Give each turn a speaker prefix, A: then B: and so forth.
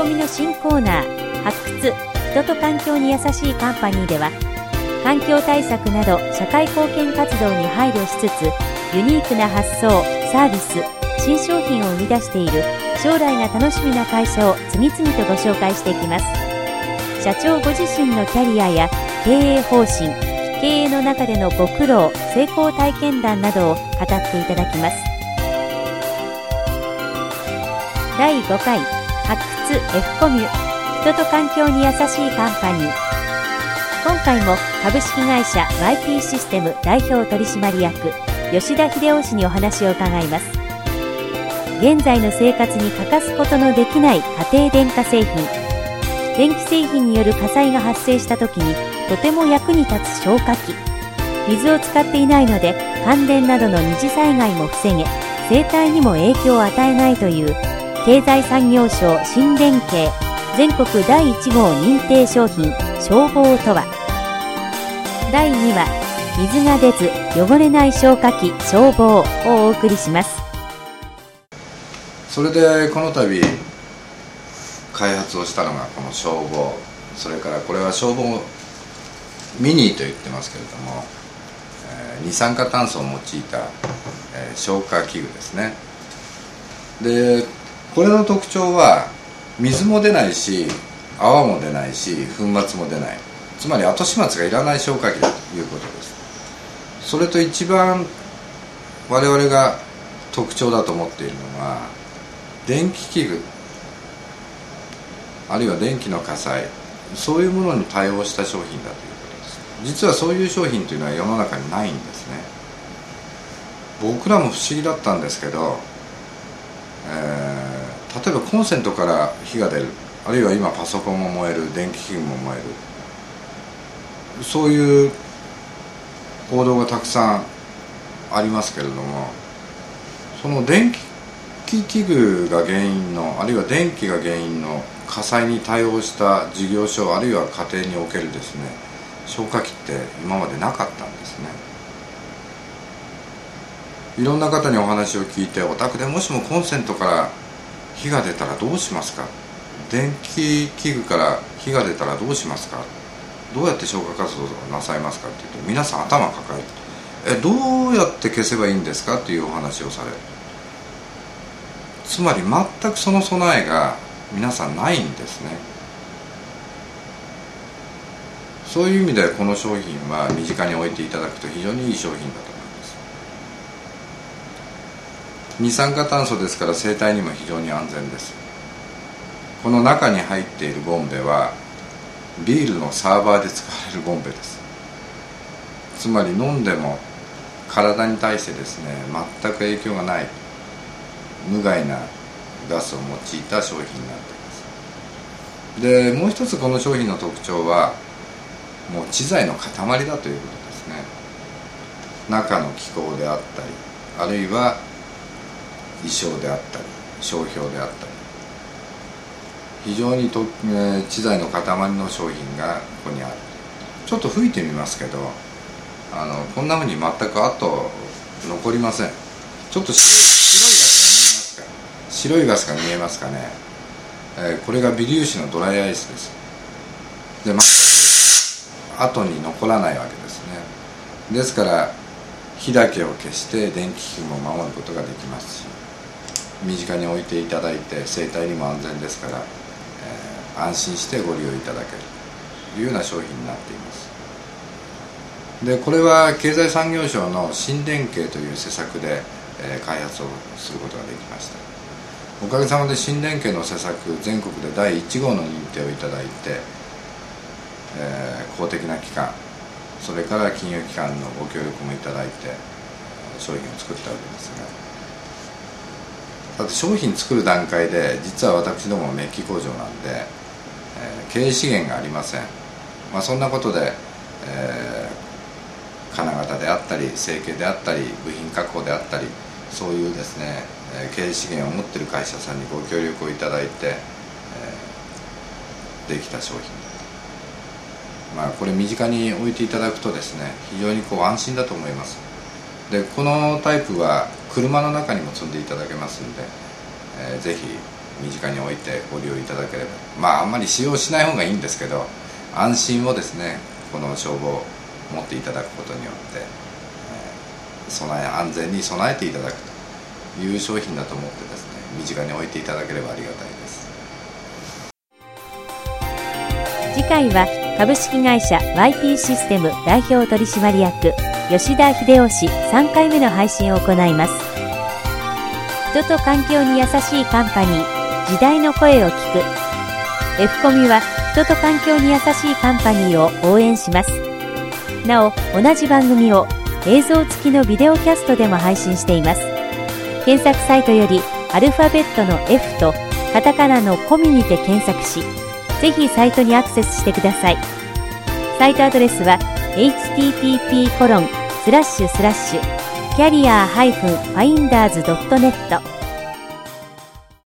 A: F コミの新コーナー発掘人と環境に優しいカンパニーでは環境対策など社会貢献活動に配慮しつつユニークな発想サービス新商品を生み出している将来が楽しみな会社を次々とご紹介していきます。社長ご自身のキャリアや経営方針経営の中でのご苦労成功体験談などを語っていただきます。第5回。発掘 F コミュ。人と環境に優しいカンパニー。今回も株式会社 YP システム代表取締役吉田秀夫氏にお話を伺います。現在の生活に欠かすことのできない家庭電化製品。電気製品による火災が発生した時にとても役に立つ消火器。水を使っていないので感電などの二次災害も防げ生態にも影響を与えないという経済産業省新電系全国第1号認定商品消防とは。第2話水が出ず汚れない消火器消防をお送りします。
B: それでこの度開発をしたのがこの消防。それからこれは消防ミニと言ってますけれども、えー、二酸化炭素を用いた、えー、消火器具ですね。でこれの特徴は水も出ないし泡も出ないし粉末も出ない。つまり後始末がいらない消火器だということです。それと一番我々が特徴だと思っているのは電気器具あるいは電気の火災そういうものに対応した商品だということです。実はそういう商品というのは世の中にないんですね。僕らも不思議だったんですけど、えー例えばコンセントから火が出る。あるいは今パソコンも燃える電気器具も燃える。そういう行動がたくさんありますけれどもその電気器具が原因のあるいは電気が原因の火災に対応した事業所あるいは家庭におけるですね消火器って今までなかったんですね。いろんな方にお話を聞いてお宅でもしもコンセントから火が出たらどうしますか？電気器具から火が出たらどうしますか？どうやって消火活動をなさいますか？って言うと皆さん頭抱えてえどうやって消せばいいんですか？っていうお話をされる。つまり全くその備えが皆さんないんですね。そういう意味でこの商品は身近に置いていただくと非常にいい商品だと思います。二酸化炭素ですから生態にも非常に安全です。この中に入っているボンベはビールのサーバーで使われるボンベです。つまり飲んでも体に対してですね全く影響がない無害なガスを用いた商品になっています。でもう一つこの商品の特徴はもう知財の塊だということですね。中の気候であったりあるいは衣装であったり商標であったり。非常にと、えー、知財の塊の商品がここにある。ちょっと吹いてみますけどあのこんなふうに全く跡残りません。ちょっと白いガスが見えますか白いガスが見えますかね、えー、これが微粒子のドライアイスです。で全く後に残らないわけですね。ですから火だけを消して電気器具も守ることができますし。身近に置いていただいて生態にも安全ですから、えー、安心してご利用いただけるというような商品になっています。でこれは経済産業省の新電系という施策で、えー、開発をすることができました。おかげさまで新電系の施策全国で第1号の認定をいただいて、えー、公的な機関それから金融機関のご協力もいただいて商品を作ったわけですがだって商品作る段階で実は私どもメッキ工場なんで、えー、経営資源がありません、まあ、そんなことで、えー、金型であったり成形であったり部品確保であったりそういうですね、えー、経営資源を持ってる会社さんにご協力をいただいて、えー、できた商品まあこれ身近に置いていただくとですね非常にこう安心だと思います。でこのタイプは車の中にも積んでいただけますんで、えー、ぜひ身近に置いてご利用いただければ。まああんまり使用しない方がいいんですけど安心をですねこの消防を持っていただくことによって、えー、備え安全に備えていただくという商品だと思ってですね身近に置いていただければありがたいです。
A: 次回は株式会社 YP システム代表取締役吉田秀夫氏3回目の配信を行います。人と環境に優しいカンパニー時代の声を聞く。F コミは人と環境に優しいカンパニーを応援します。なお同じ番組を映像付きのビデオキャストでも配信しています。検索サイトよりアルファベットの F とカタカナのコミにて検索しぜひサイトにアクセスしてください。サイトアドレスは http コロンスラッシュスラッシュ。キャリア -finders.net